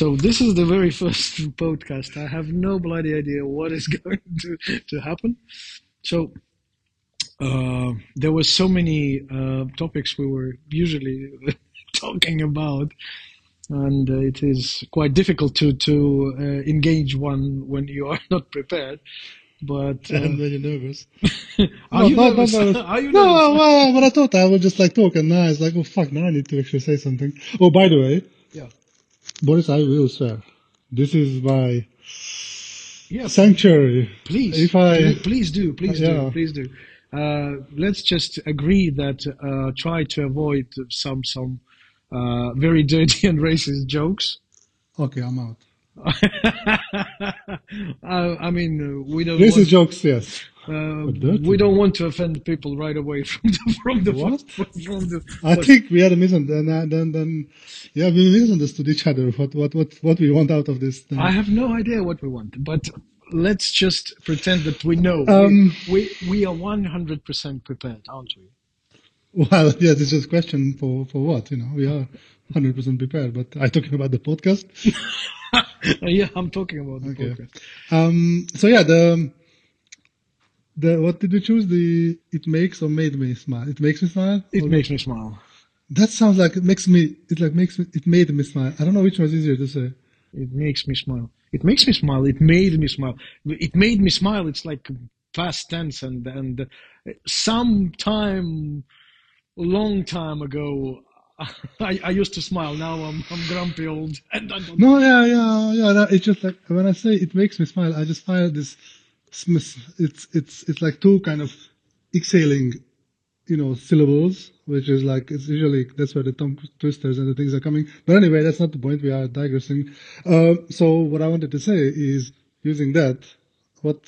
So this is the very first podcast. I have no bloody idea what is going to, to happen. So uh, there were so many uh, topics we were usually talking about, and uh, it is quite difficult to to uh, engage one when you are not prepared. But uh, when you're nervous. are No, you but- nervous? Are you No, nervous? well, but I thought I would just like talk, and now it's like, oh fuck, now I need to actually say something. Oh, by the way, Yeah. Boris, I will swear, this is my Yeah, sanctuary. please, If I- please, do, please Yeah. do, please do. Uh, let's just agree that uh, try to avoid some some uh, very dirty and racist jokes. Okay, I'm out. I, I mean, we don't. Racist want, jokes, yes. Uh, we don't want to offend people right away from the from the What? From, the, I think we had a misunderstanding. Then, then, yeah, we misunderstood each other. What, what, what, what we want out of this. I have no idea what we want, but let's just pretend that we know. Um, we, we we are one hundred percent prepared, aren't we? Well, yes, it's just a question for, for what, you know, we are 100% prepared, but I'm talking about the podcast. Yeah, I'm talking about the Okay. podcast. Um, so yeah, the, the, what did you choose? The, it makes or made me smile. It makes me smile? It makes me smile. that sounds like it makes me, it like makes me, it made me smile. I don't know which one is easier to say. It makes me smile. It makes me smile. It made me smile. It made me smile. It's like past tense and and some time, long time ago, I, I used to smile. Now I'm I'm grumpy old and I don't. No, yeah, yeah, yeah. No, it's just like when I say it makes me smile, I just find this. It's it's it's like two kind of exhaling, you know, syllables, which is like it's usually that's where the tongue twisters and the things are coming. But anyway, that's not the point. We are digressing. Uh, so what I wanted to say is using that, what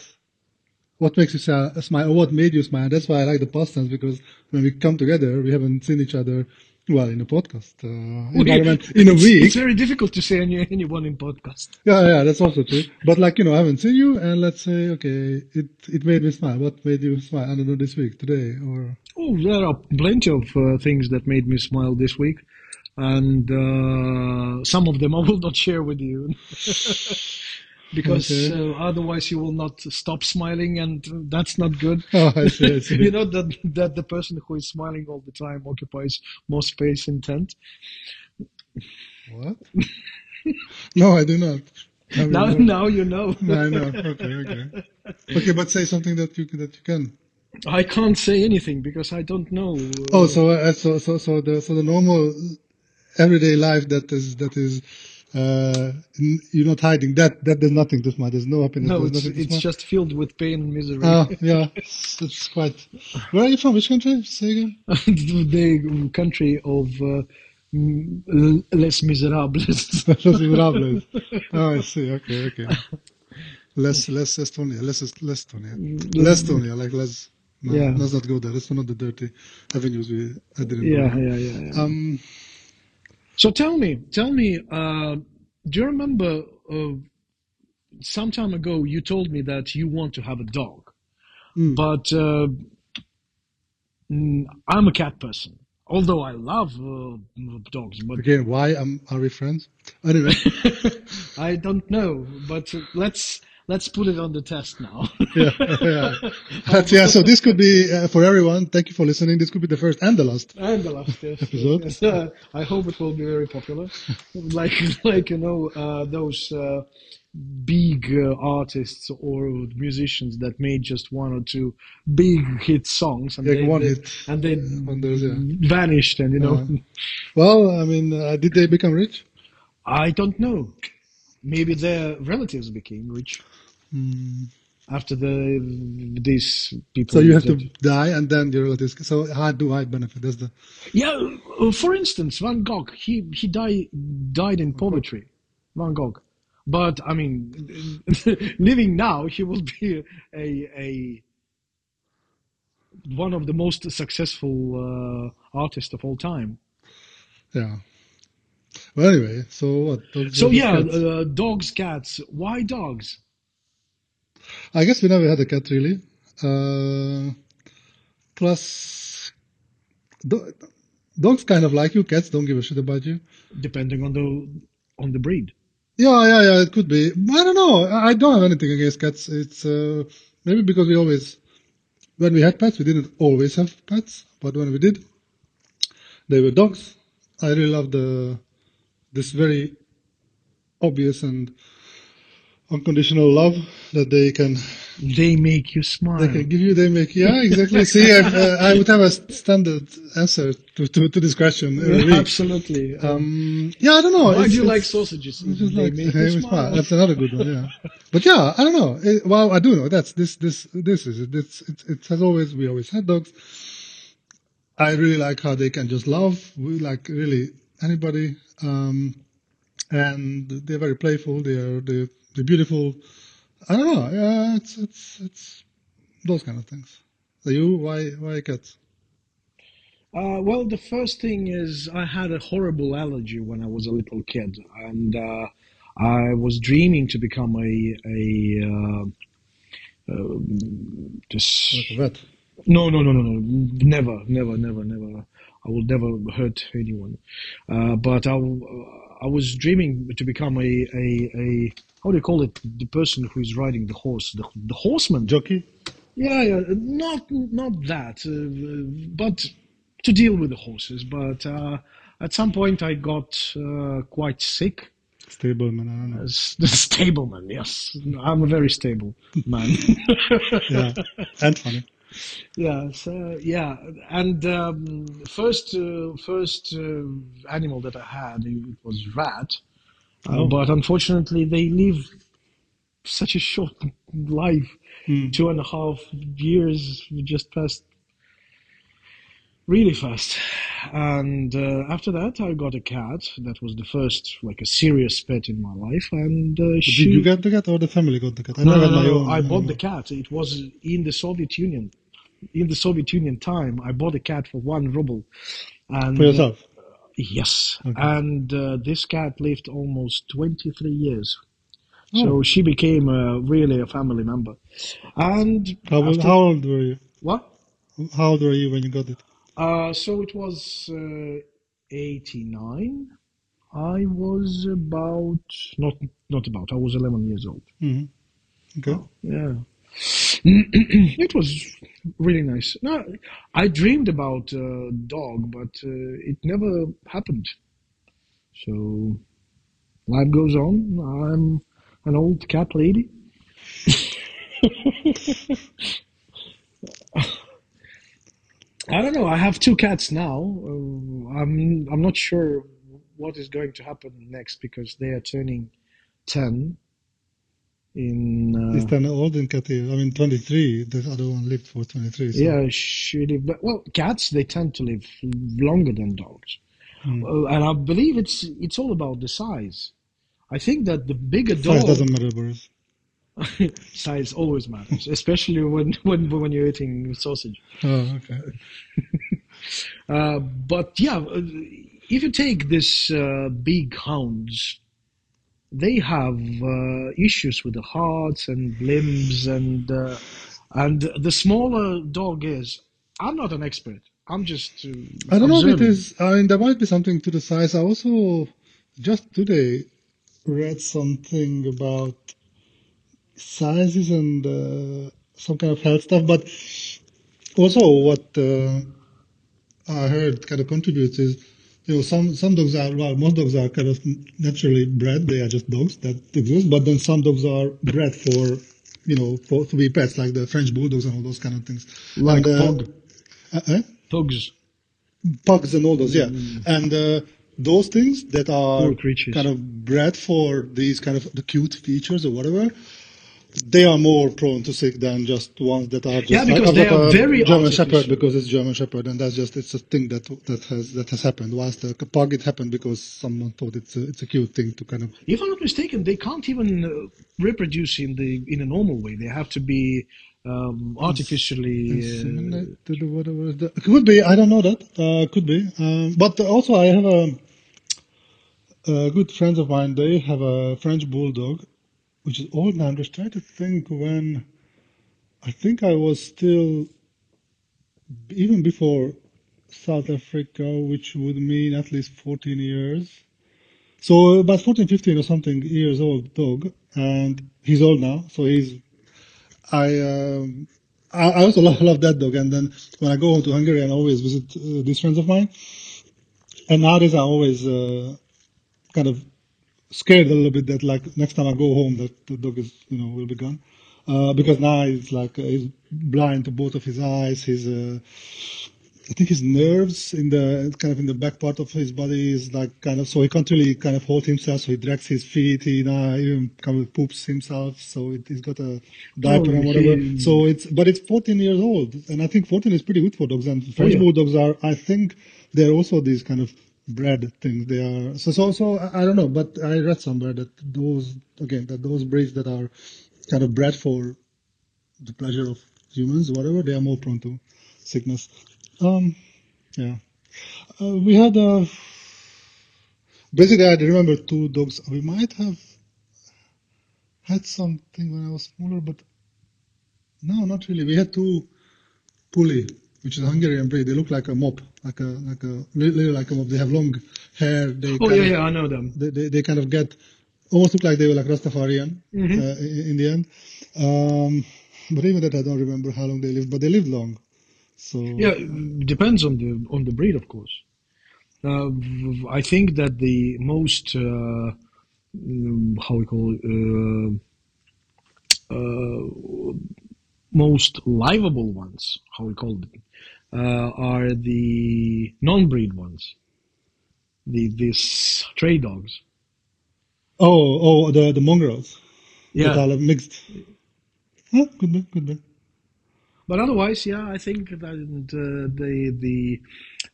what makes you smile or what made you smile. That's why I like the past tense because when we come together, we haven't seen each other. Well, in a podcast uh, environment in a week. It's very difficult to say any, anyone in podcast. Yeah, yeah, that's also true. But like, you know, I haven't seen you and let's say, okay, it, it made me smile. What made you smile? I don't know, this week, today, or, Oh, there are plenty of uh, things that made me smile this week, and uh, some of them I will not share with you. Because Okay. uh, otherwise you will not stop smiling, and that's not good. oh, I see, I see. you know that that the person who is smiling all the time occupies more space in tent. what? no, I do not. I Now, mean, now you know. no, I know. Okay, okay. Okay, but say something that you, that you can. I can't say anything because I don't know. Oh, so, uh, so, so, so the, so the normal everyday life that is, that is, uh, you're not hiding that, that there's nothing to smile. There's no happiness. no, there's it's it's just filled with pain and misery. Ah, yeah, it's quite. Where are you from? Which country? Say again. the country of uh, mm, Les Miserables. Los Miserables. Oh, I see. Okay, okay. Less, less Estonia. Less, less Estonia. Less Estonia, like less. No, Yeah. let's not go there. Let's not the dirty avenues we I didn't yeah, know. yeah, yeah, yeah. Um, So tell me, tell me, uh, do you remember uh, some time ago you told me that you want to have a dog, Mm. but uh, mm, I'm a cat person. Although I love uh, dogs, but again, why um, are we friends? Anyway, I don't know. But let's let's put it on the test now. yeah, yeah. Yeah, so this could be uh, for everyone. Thank you for listening. This could be the first and the last. And the last yes, Episode? yes. Uh, I hope it will be very popular. like, like you know, uh, those uh, big uh, artists or musicians that made just one or two big hit songs, and Yeah, they, one they- hit and they wonders, yeah. vanished. And you know, Uh, Well, I mean, uh, did they become rich? I don't know. Maybe their relatives became rich Hmm. after the these people. So you have to die and then your relatives. So how do I benefit? That's the. Yeah, uh, for instance, Van Gogh, he he died died in poverty, Van Gogh. But I mean, living now, he will be a a one of the most successful uh, artists of all time. Yeah. Well, anyway, so what? Dogs So yeah, uh, dogs, cats. Why dogs? I guess we never had a cat really. Uh, plus, do, dogs kind of like you. Cats don't give a shit about you. depending on the on the breed. Yeah, yeah, yeah. It could be. I don't know. I I don't have anything against cats. It's uh, maybe because we always, when we had pets, we didn't always have pets, but when we did, they were dogs. I really love the this very obvious and unconditional love that they can They make you smile. they can give you. They make yeah exactly. See, I, uh, I would have a standard answer to to, to this question. Absolutely. Um, yeah, I don't know. Why It's- do you like sausages? it's they like make you smile. smile. That's another good one. Yeah, but yeah, I don't know. It, well, I do know that's this this this is it. It's, it. It has always we always had dogs. I really like how they can just love. We like really anybody, um, and they're very playful. They are they they're beautiful. I don't know. Yeah, it's it's it's those kind of things. So you why why cats? Uh, well, the first thing is I had a horrible allergy when I was a little kid, and uh, I was dreaming to become a a uh, um, this. Like a vet. No, no, no, no, no, never, never, never, never. I will never hurt anyone. Uh, but I, I was dreaming to become a, a, a how do you call it? The person who is riding the horse, the, the horseman. Jockey. Yeah, yeah, not not that, uh, but to deal with the horses. But uh, at some point, I got uh, quite sick. Stableman. I don't know. The stableman, yes, I'm a very stable man. Yeah, and funny. Yeah, so yeah, and um, first uh, first uh, animal that I had it was rat, uh, Oh. but unfortunately they live such a short life. Hmm. Two and a half years just passed really fast, and uh, after that I got a cat. That was the first like a serious pet in my life, and uh, she. Did you get the cat or the family got the cat? I No, never no, no, my no. own. I bought the cat. It was in the Soviet Union. In the Soviet Union time, I bought a cat for one ruble. And, for yourself. uh, yes. Okay. And uh, this cat lived almost 23 years. Oh. So she became uh, really a family member. And How, after- how old were you? what? How old were you when you got it? Uh, so it was uh, 89. I was about not not about. I was 11 years old. hmm Okay. Yeah. it was really nice. No, I dreamed about a dog, but uh, it never happened. So life goes on. I'm an old cat lady. I don't know. I have two cats now. Uh, I'm I'm not sure what is going to happen next because they are turning ten. In uh, Is ten old in cat? I mean, 23. The other one lived for 23. So. Yeah, she lived. Well, cats they tend to live longer than dogs, Hmm. Uh, and I believe it's it's all about the size. I think that the bigger Size dog doesn't matter, Boris. size always matters, especially when when when you're eating sausage. Oh, okay. Uh, but yeah, if you take this uh, big hounds, they have uh, issues with the hearts and limbs, and uh, and the smaller dog is. I'm not an expert. I'm just. Uh, I don't know if it is. I mean, there might be something to the size. I also just today read something about sizes and uh, some kind of health stuff, but also what uh, I heard kind of contributes is, you know, some some dogs are well, most dogs are kind of naturally bred. They are just dogs that exist, but then some dogs are bred for, you know, for to be pets, like the French bulldogs and all those kind of things. like And, uh, pug, uh, eh? pugs. pugs and all those, yeah. And uh, those things that are kind of bred for these kind of the cute features or whatever, they are more prone to sick than just ones that are just Yeah, because I've they are a very German artificial. Shepherd because it's German Shepherd, and that's just it's a thing that that has that has happened. Whilst the pug, it happened because someone thought it's a, it's a cute thing to kind of If I'm not mistaken, they can't even uh, reproduce in the in a normal way. They have to be um, artificially. Uh, Inseminate to the whatever. the- Could be. I don't know that. Uh, could be. Um, but also, I have a, a good friends of mine. They have a French bulldog, which is old now. I'm just trying to think when. I think I was still, even before South Africa, which would mean at least 14 years. So about 14, 15 or something years old dog, and he's old now. So he's, I, um, I I also love, love that dog. And then when I go home to Hungary, I always visit uh, these friends of mine. And nowadays, I always uh, kind of scared a little bit that like next time I go home, that the dog is you know will be gone. Uh, because now he's like uh, he's blind to both of his eyes. His uh, I think his nerves in the kind of in the back part of his body is like kind of so he can't really kind of hold himself. So he drags his feet. He now even kind of poops himself. So it, he's got a diaper Oh, and whatever. he- So it's but it's 14 years old, and I think 14 is pretty good for dogs. And French yeah. bulldogs are I think they're also these kind of bred things. They are so so so I don't know, but I read somewhere that those again that those breeds that are kind of bred for the pleasure of humans, whatever, they are more prone to sickness. Um, yeah. Uh, we had uh, basically I remember two dogs. We might have had something when I was smaller, but no, not really. We had two puli, which is a Hungarian breed. They look like a mop, like a like a little like a mop. They have long hair. They Oh yeah, of- yeah, I know them. they, they, they kind of get almost look like they were like Rastafarian Mhm. uh, in, in the end. Um, but even that, I don't remember how long they lived, but they lived long. So Yeah, it depends on the on the breed, of course. Uh, I think that the most uh, mm, how we call it, uh, uh, most livable ones, how we call them, uh, are the non-breed ones. The these stray dogs. oh oh the the mongrels that Yeah, are mixed. Huh? Could be, could be. but otherwise, yeah, I think that uh, the the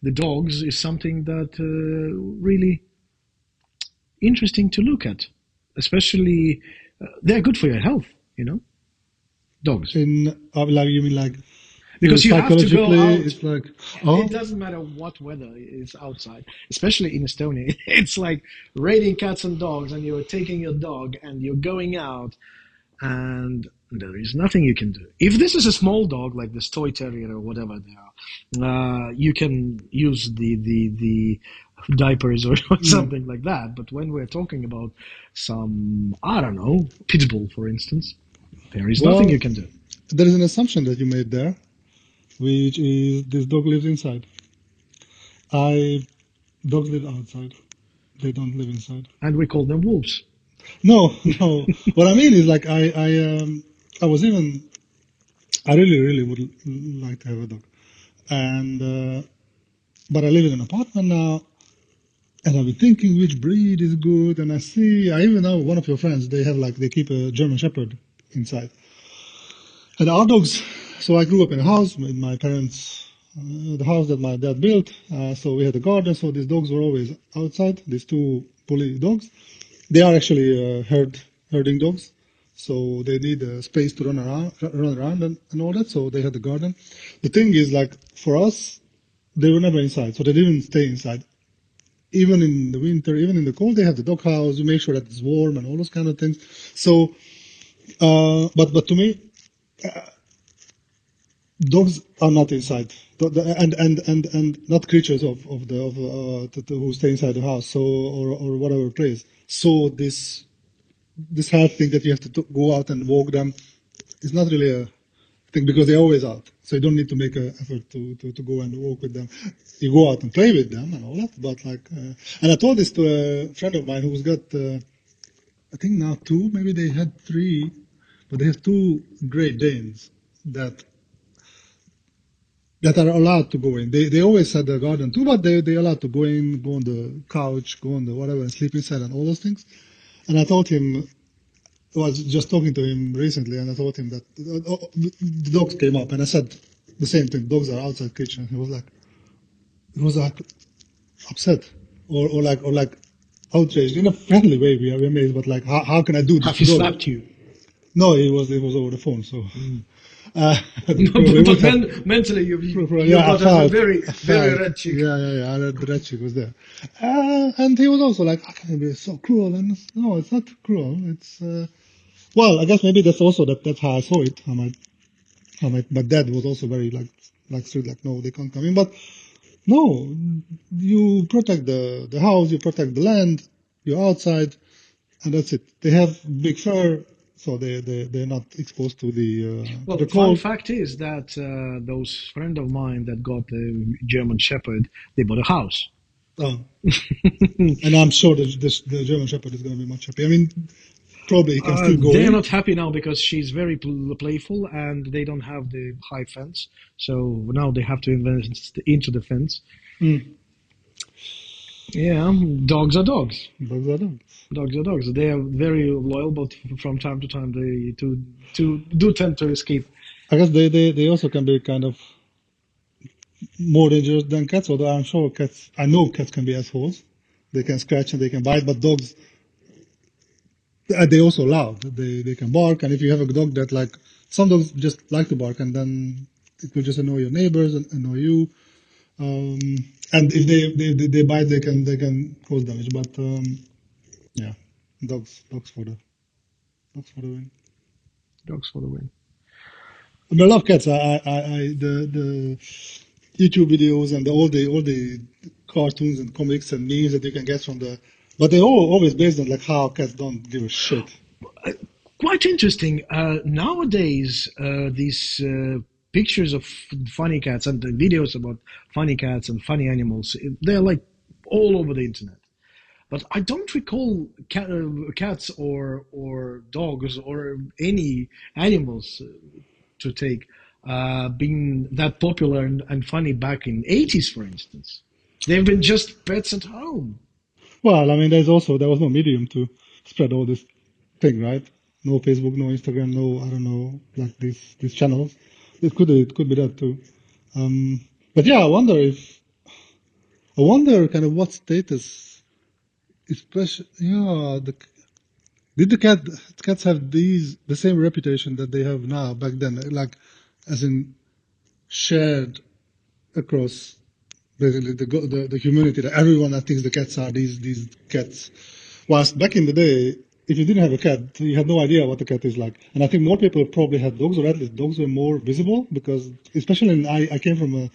the dogs is something that uh, really interesting to look at, especially uh, they're good for your health, you know, dogs. In uh, like you mean like Because you have to go psychologically, out. It's like oh It doesn't matter what weather is outside, especially in Estonia. It's like raining cats and dogs, and you're taking your dog and you're going out, and there is nothing you can do. If this is a small dog like this toy terrier or whatever they are, uh, you can use the the the diapers or something like that. But when we're talking about some, I don't know, pit bull, for instance, there is Well- nothing you can do. there is an assumption that you made there, which is this dog lives inside. I dogs live outside. They don't live inside. And we call them wolves. No, no. what I mean is like I, I, um, I was even, I really, really would like to have a dog, and uh, but I live in an apartment now, and I've been thinking which breed is good, and I see, I even know one of your friends, they have like they keep a German Shepherd inside, and our dogs. So I grew up in a house with my parents. Uh, the house that my dad built, uh, so we had a garden, so these dogs were always outside, these two puli dogs. They are actually uh, herd herding dogs, so they need uh, space to run around, run around and, and all that. So they had the garden. The thing is, like for us, they were never inside, so they didn't stay inside. Even in the winter, even in the cold, they have the dog house. You make sure that it's warm and all those kind of things. So, uh, but but to me, uh, dogs are not inside, and and and and not creatures of of the of uh, who stay inside the house, so or or whatever place. So this this hard thing that you have to go out and walk them is not really a thing because they're always out. So you don't need to make an effort to, to, to go and walk with them. You go out and play with them and all that. But like, uh, and I told this to a friend of mine who's got, uh, I think now two, maybe they had three, but they have two Great Danes that that are allowed to go in. They they always had the garden too, but they they allowed to go in, go on the couch, go on the whatever, and sleep inside and all those things. And I told him, I was just talking to him recently, and I told him that uh, uh, the dogs came up, and I said the same thing. Dogs are outside kitchen. He was like, he was like upset, or or like or like outraged in a friendly way. We are amazed, but like, how, how can I do this? Have he slapped you? No, it was it was over the phone. So, uh, No, but, but men, mentally, you've, you Pro- pro- you got a very, very red cheek. Yeah, yeah, yeah. I the red cheek was there, uh, and he was also like, "How can you be so cruel?" And no, it's not cruel. It's uh, well, I guess maybe that's also that that's how I saw it. How my how my, my dad was also very like like strict, like no, they can't come in. But No, you protect the, the house, you protect the land, you're outside, and that's it. They have big fur, so they, they, they're not exposed to the, uh, Well, the the fun fact is that uh, those friend of mine that got the German Shepherd, they bought a house. Oh. and I'm sure that this, the German Shepherd is going to be much happy. I mean, probably he can Uh, still go they're in. not happy now because she's very pl- playful and they don't have the high fence. So now they have to invest into the fence. Hmm. Yeah, dogs are dogs. Dogs are dogs. Dogs are dogs. They are very loyal, but from time to time they to to do tend to escape. I guess they, they, they also can be kind of more dangerous than cats, although I'm sure cats, I know cats can be assholes. They can scratch and they can bite, but dogs, uh, they also loud. They, they can bark, and if you have a dog that like, some dogs just like to bark and then it will just annoy your neighbors and annoy you. Um, and if they, they, they, they bite, they can, they can cause damage, but, um, yeah, dogs, dogs for the, dogs for the win. Dogs for the win. I, mean, I love cats. I, I, I, I the, the YouTube videos and the, all the, all the cartoons and comics and memes that you can get from the, but they're all always based on like how cats don't give a shit. Quite interesting. Uh, nowadays, uh, these uh, pictures of funny cats and the videos about funny cats and funny animals, they're like all over the internet. But I don't recall cat, uh, cats or or dogs or any animals uh, to take uh, being that popular and, and funny back in 80s, for instance. They've been just pets at home. Well, I mean, there's also, there was no medium to spread all this thing, right? No Facebook, no Instagram, no, I don't know, like these, these channels. It could, it could be that too. Um, but yeah, I wonder if, I wonder kind of what status, especially, yeah, the, did the cat, cats have these, the same reputation that they have now back then? Like, as in shared across basically the, the, the humanity that everyone that thinks the cats are these, these cats. Whilst back in the day, if you didn't have a cat, you had no idea what a cat is like. And I think more people probably had dogs, or at least dogs were more visible because, especially in, I, I came from a,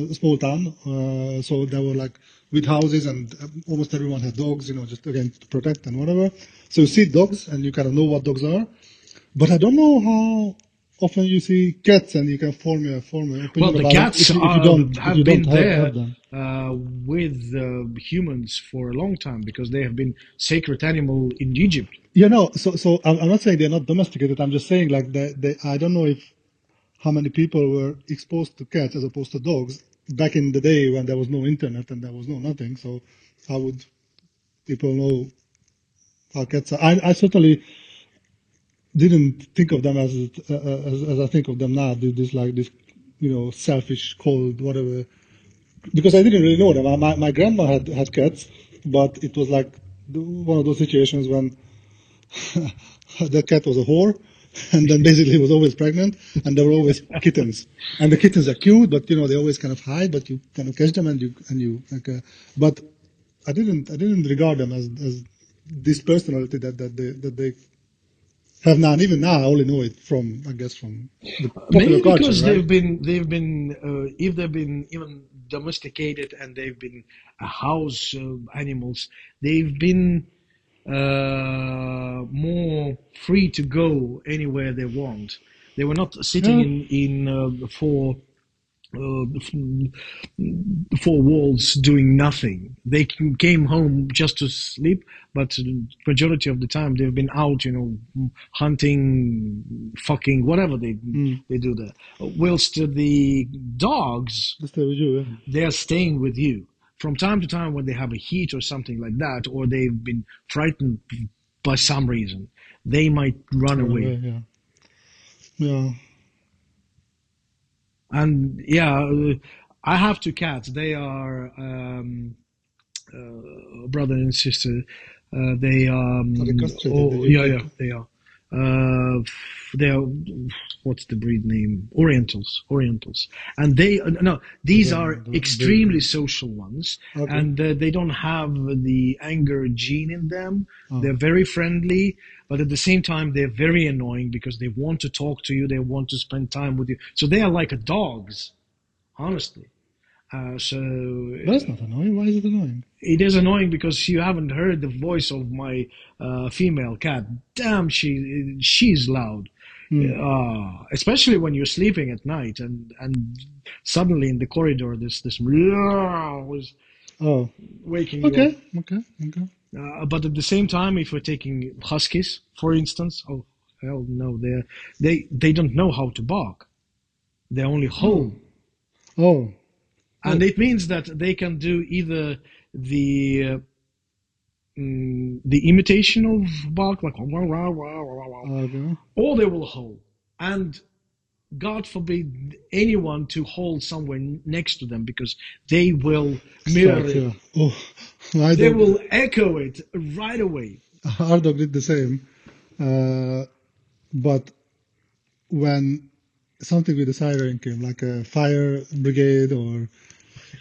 a small town, uh, so there were like with houses and almost everyone had dogs, you know, just again to protect and whatever. So you see dogs and you kind of know what dogs are. But I don't know how often you see cats and you can form a form your opinion Well, the cats it if you, if you don't, have you been don't there uh, with uh, humans for a long time because they have been sacred animal in Egypt. You know, So, so I'm I'm not saying they're not domesticated. I'm just saying like they, they, I don't know if how many people were exposed to cats as opposed to dogs back in the day when there was no internet and there was no nothing. So, how would people know how cats are? I, I certainly didn't think of them as, uh, as as I think of them now. This like this, you know, selfish, cold, whatever. Because I didn't really know them. My my grandma had had cats, but it was like one of those situations when the cat was a whore, and then basically was always pregnant, and there were always kittens. And the kittens are cute, but you know they always kind of hide, but you kind of catch them and you and you like. Uh, but I didn't I didn't regard them as as this personality that that they that they have now. And even now, I only know it from I guess from the popular Maybe culture, because right? they've been they've been uh, if they've been even domesticated and they've been house uh, animals, they've been uh, more free to go anywhere they want. They were not sitting Yeah. in in uh, four uh, four walls doing nothing. They came home just to sleep, but the majority of the time they've been out, you know, hunting, fucking, whatever they they do there. Whilst the dogs, Just stay with you. Yeah. they are staying with you from time to time when they have a heat or something like that, or they've been frightened by some reason. They might run away. Yeah. Yeah. And yeah, I have two cats. They are um, uh, brother and sister. Uh, they um, Are oh, yeah, yeah, they are. Uh, they are. What's the breed name? Orientals. Orientals. And they uh, no, these The- are the- extremely social ones, Okay. and uh, they don't have the anger gene in them. Oh. They're very friendly, but at the same time, they're very annoying because they want to talk to you. They want to spend time with you. So they are like dogs, honestly. Uh, so That's not annoying. Why is it annoying? it is annoying because you haven't heard the voice of my uh, female cat. Damn, she she's loud. Uh, especially when you're sleeping at night and and suddenly in the corridor this this was Oh, waking you up. okay, okay, okay. Uh, but at the same time, if we're taking huskies, for instance, oh hell no, they they they don't know how to bark. They only howl, Oh, and it means that they can do either the uh, mm, the imitation of bark, like wah, wah, wah, wah, wah, okay. or they will hold. And God forbid anyone to hold somewhere next to them because they will mirror it. Oh, They will echo it right away. our dog did the same. Uh, but when something with a siren came, like a fire brigade or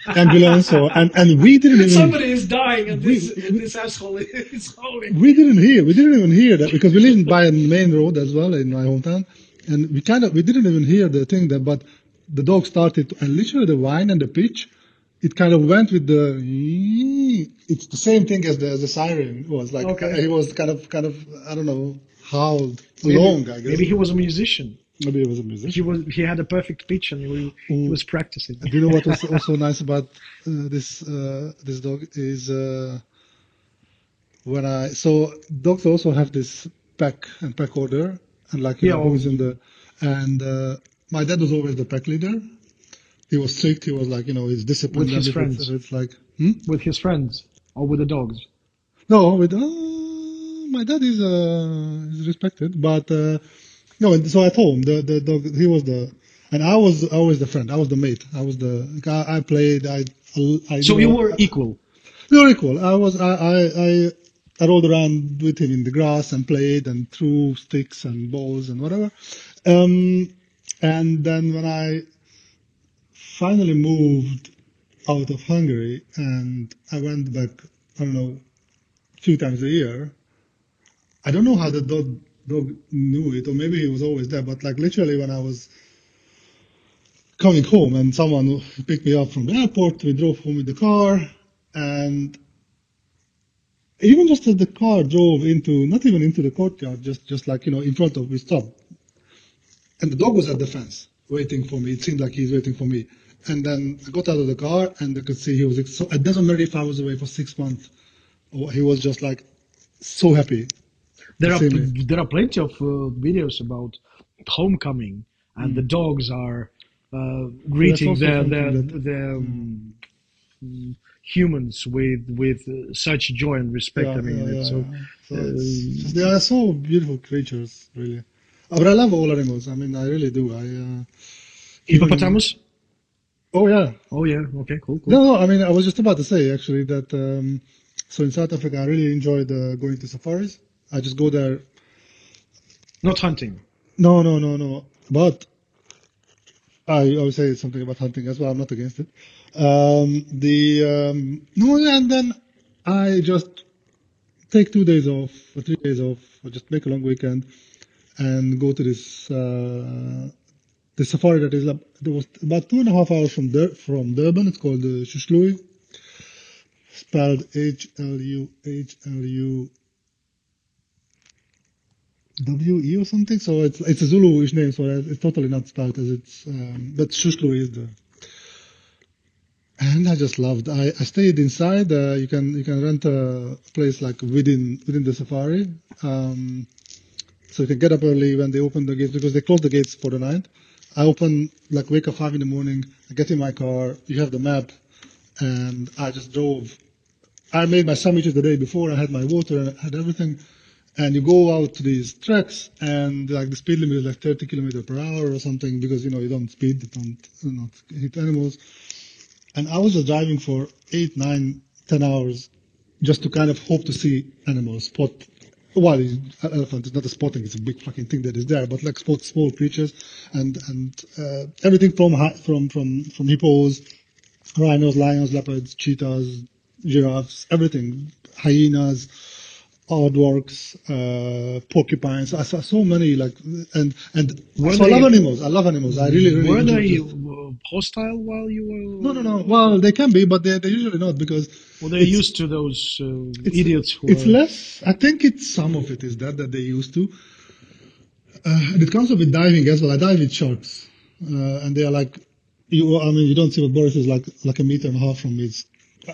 ambulance, or and, and we didn't even Somebody is dying and this, We- this asshole is howling. we didn't hear. We didn't even hear that because we live by a main road as well in my hometown, and we kind of we didn't even hear the thing that. But the dog started, to, and literally the whine and the pitch, it kind of went with the. It's the same thing as the as the siren was like. Okay. He was kind of kind of I don't know howled Maybe- long. I guess Maybe he was a musician. Maybe it was a musician. He was he had a perfect pitch and he, he was practicing. Do you know what was also nice about uh, this uh, this dog is uh, when I so dogs also have this pack and pack order and like you Yeah, know who's in the and uh, my dad was always the pack leader. He was strict. He was like you know he's disciplined. With his it's- friends. if It's like hmm? With his friends or with the dogs. no with uh, my dad is uh, is respected, but uh, no. and So at home the the dog he was the and I was always the friend. I was the mate. I was the I, I played. I I So you were equal. Very cool. I was I, I I I rolled around with him in the grass and played and threw sticks and balls and whatever. Um, and then when I finally moved out of Hungary and I went back, I don't know, a few times a year. I don't know how the dog dog knew it, or maybe he was always there. But like literally, when I was coming home and someone picked me up from the airport, we drove home with the car, and even just as the car drove into, not even into the courtyard, just just like you know, in front of, we stopped, and the dog was at the fence waiting for me. It seemed like he's waiting for me. And then I got out of the car and I could see he was. So it doesn't matter if I was away for six months, or he was just like so happy. There are there are plenty of uh, videos about homecoming and the dogs are uh, greeting their that- their um, humans with with uh, such joy and respect. I mean, it's so So it's, they are so beautiful creatures, really. Uh, But I love all animals. I mean, I really do. I. Uh, hippopotamus. oh yeah. Oh yeah. Okay. Cool. Cool. No, no. I mean, I was just about to say actually that. Um, so in South Africa, I really enjoyed uh, going to safaris. I just go there. Not hunting. No, no, no, no. But I, I would say something about hunting as well. I'm not against it. Um, the um, no, and then I just take two days off or three days off, or just make a long weekend and go to this uh, the safari that is there was about two and a half hours from Dur- from Durban. It's called the Shuslui, spelled H L U H L U W E or something. So it's it's a Zulu-ish name, so it's totally not spelled as it's. Um, but Shuslui is the. And I just loved. I, I stayed inside. Uh, you can you can rent a place like within within the safari. Um, so you can get up early when they open the gates because they close the gates for the night. I open like wake up five in the morning. I get in my car. You have the map, and I just drove. I made my sandwiches the day before. I had my water and I had everything. And you go out to these tracks, and like the speed limit is like 30 kilometer per hour or something because you know you don't speed, you don't know, hit animals. And I was just driving for eight, nine, ten hours just to kind of hope to see animals, spot. Well, elephant is not a spotting; it's a big fucking thing that is there. But like spot small creatures, and and uh, everything from from from from hippos, rhinos, lions, leopards, cheetahs, giraffes, everything, hyenas, aardvarks, uh, porcupines. I saw so many like and and Were so I love animals. I love animals. I really really Were they just- uh, hostile while you were? No, no, no. Well, they can be, but they're, they're usually not because Well, they're used to those uh, idiots who it's are. less. I think it's some of it is that that they used to. Uh, and it comes up with diving as well. I dive with sharks, uh, and they are like, you. I mean, you don't see what Boris is like, like a meter and a half from me. It's,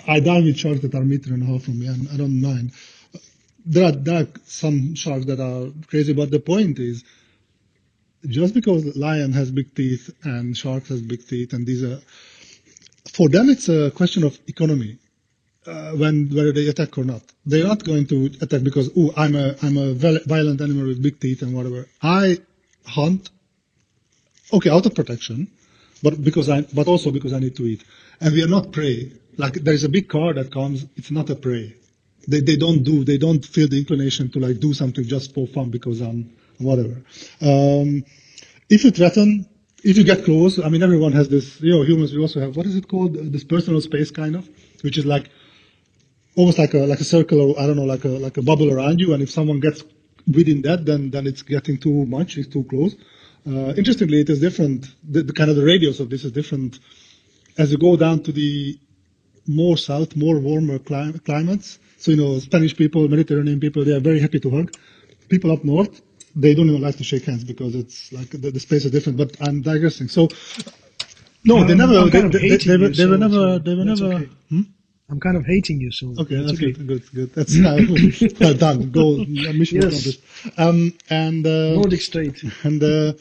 I dive with sharks that are a meter and a half from me, and I don't mind. There are there are some sharks that are crazy, but the point is, just because lion has big teeth and shark has big teeth, and these are, for them it's a question of economy uh, when whether they attack or not. They're not going to attack because oh I'm a I'm a violent animal with big teeth and whatever. I hunt, okay, out of protection, but because I but also because I need to eat, and we are not prey. Like there is a big car that comes, it's not a prey. They they don't do they don't feel the inclination to like do something just for fun because I'm whatever. Um, if you threaten. If you get close, I mean, everyone has this, you know, humans, we also have, what is it called? This personal space kind of, which is like, almost like a like a circle or I don't know like a like a bubble around you and if someone gets within that then then it's getting too much it's too close uh, interestingly it is different the, the kind of the radius of this is different as you go down to the more south more warmer clim- climates so you know Spanish people Mediterranean people they are very happy to hug people up north they don't even like to shake hands because it's like the, the space is different but I'm digressing so no they never they, they, they, were, you, they were so- never they were never okay. hmm? I'm kind of hating you, so Okay, that's that's okay. good. Good, good. That's uh, well done. Goal mission Yes. accomplished. Um, and uh, Nordic straight. and uh,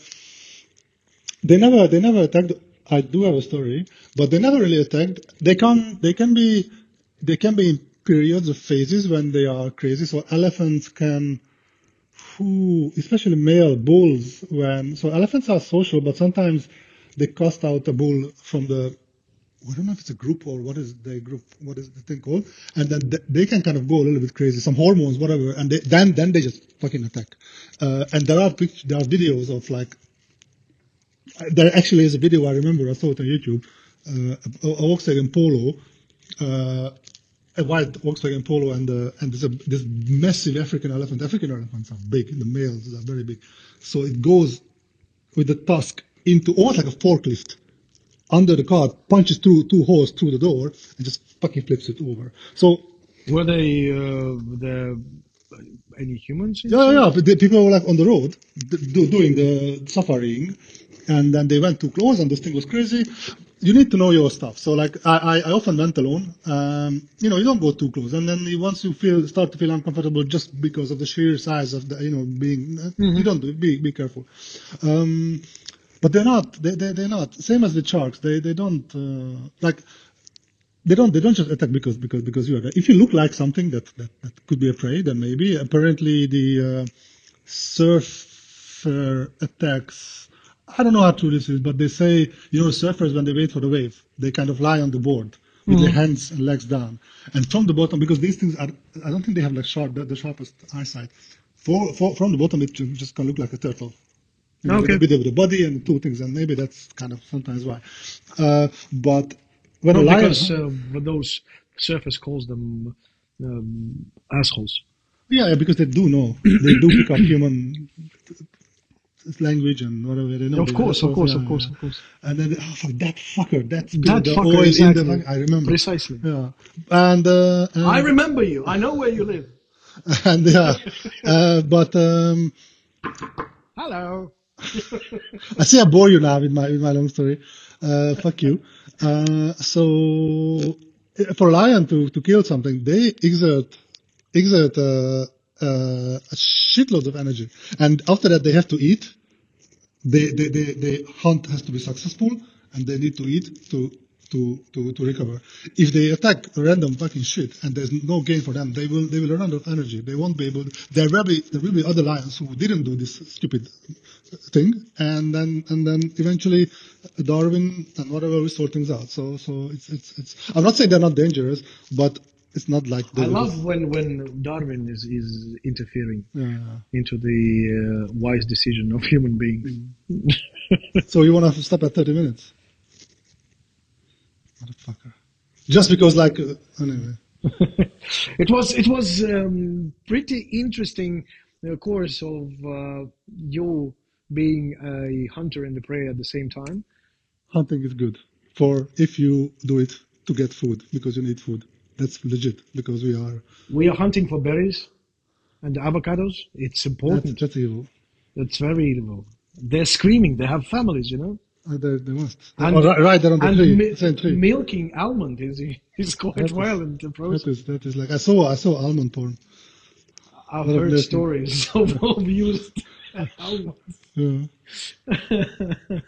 they never they never attacked. I do have a story, but they never really attacked. They can they can be they can be periods of phases when they are crazy. So elephants can, especially male bulls when so elephants are social, but sometimes they cast out a bull from the I don't know if it's a group or what is the group, what is the thing called, and then th- they can kind of go a little bit crazy, some hormones, whatever, and they, then then they just fucking attack. Uh, and there are pict- there are videos of like, there actually is a video I remember I saw it on YouTube, uh, a, a Volkswagen Polo, uh, a white Volkswagen Polo, and uh, and there's a this massive African elephant. African elephants are big, the males are very big, so it goes with the tusk into almost like a forklift under the car, punches through two holes through the door, and just fucking flips it over. So Were they uh, the any humans? yeah, yeah, yeah. But the people were like on the road do, doing the suffering, and then they went too close, and this thing was crazy. You need to know your stuff. So like I, I, often went alone. Um, you know, you don't go too close, and then you- once you feel start to feel uncomfortable just because of the sheer size of the you know being, you don't do be be careful. Um, but they're not. They, they they're not. Same as the sharks. They they don't uh, like. They don't. They don't just attack because because because you are. If you look like something that that, that could be a prey, then maybe. Apparently, the uh, surfer attacks. I don't know how true this is, but they say you know surfers when they wait for the wave, they kind of lie on the board with their hands and legs down, and from the bottom because these things are. I don't think they have like sharp the, the sharpest eyesight. For, for, from the bottom, it just can look like a turtle. You know, Okay. with, the, with the body and two things, and maybe that's kind of sometimes why. Uh, but when a Not lion, because uh, those surfers calls them um, assholes. yeah, yeah, because they do know, they do pick up human language and whatever they know. Of course, of course, yeah, of course, yeah. of course. And then oh fuck that fucker, that That the fucker, oil exactly. in the. I remember. Precisely. Yeah, and uh, and, I remember you. I know where you live. and yeah, uh, but um, Hello. I see I bore you now with my with my long story. Uh, fuck you. Uh, so uh, for lion to, to kill something, they exert exert uh, uh, a shitload of energy, and after that they have to eat. They, they, they, the hunt has to be successful, and they need to eat to to, to, to recover. If they attack random fucking shit and there's no gain for them, they will they will run out of energy. They won't be able. There will be there will be other lions who didn't do this stupid thing, and then and then eventually Darwin and whatever will sort things out. So so it's it's it's. I'm not saying they're not dangerous, but it's not like they I love when, when Darwin is, is interfering Yeah. into the uh, wise decision of human beings. So you want to stop at 30 minutes? Motherfucker. Just because, like, uh, anyway. it was it was um, pretty interesting uh, course of uh, you being a hunter and the prey at the same time. hunting is good for if you do it to get food because you need food. That's legit because we are. We are hunting for berries and avocados. It's important. that's evil. It's very evil. They're screaming. They have families, you know. Uh, they, they must. And- oh, right, right there on the tree, mi- same tree. milking almond is is quite That well in the process. is that is like I saw I saw almond porn. I've heard milking. stories of, of used almonds. Yeah.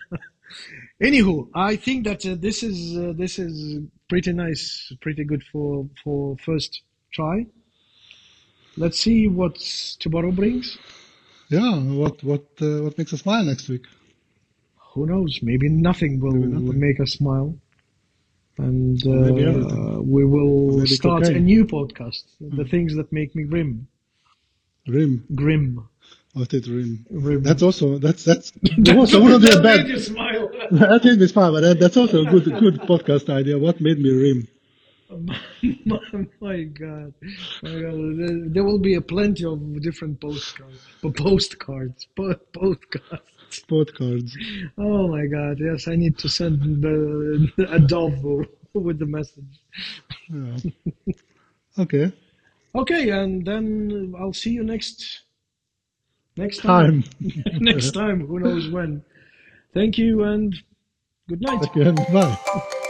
Anywho, I think that uh, this is uh, this is pretty nice, pretty good for for first try. Let's see what tomorrow brings. Yeah. What what uh, what makes us smile next week? Who knows? Maybe nothing will Maybe nothing. make us smile, and uh, we will Maybe start a new podcast. The Hmm. things that make me grim, Grim. grim, What is rim? grim. That's also that's that's also wouldn't be a That bad. made you smile. that made me smile, but that, that's also a good good podcast idea. What made me rim? my, my God, my God. There, will be a plenty of different postcards, po- postcards, postcards. Oh my God! Yes, I need to send the, a dove with the message. Yeah. Okay. Okay, and then I'll see you next next time. Time. next time, who knows when. Thank you and good night. Again. Bye.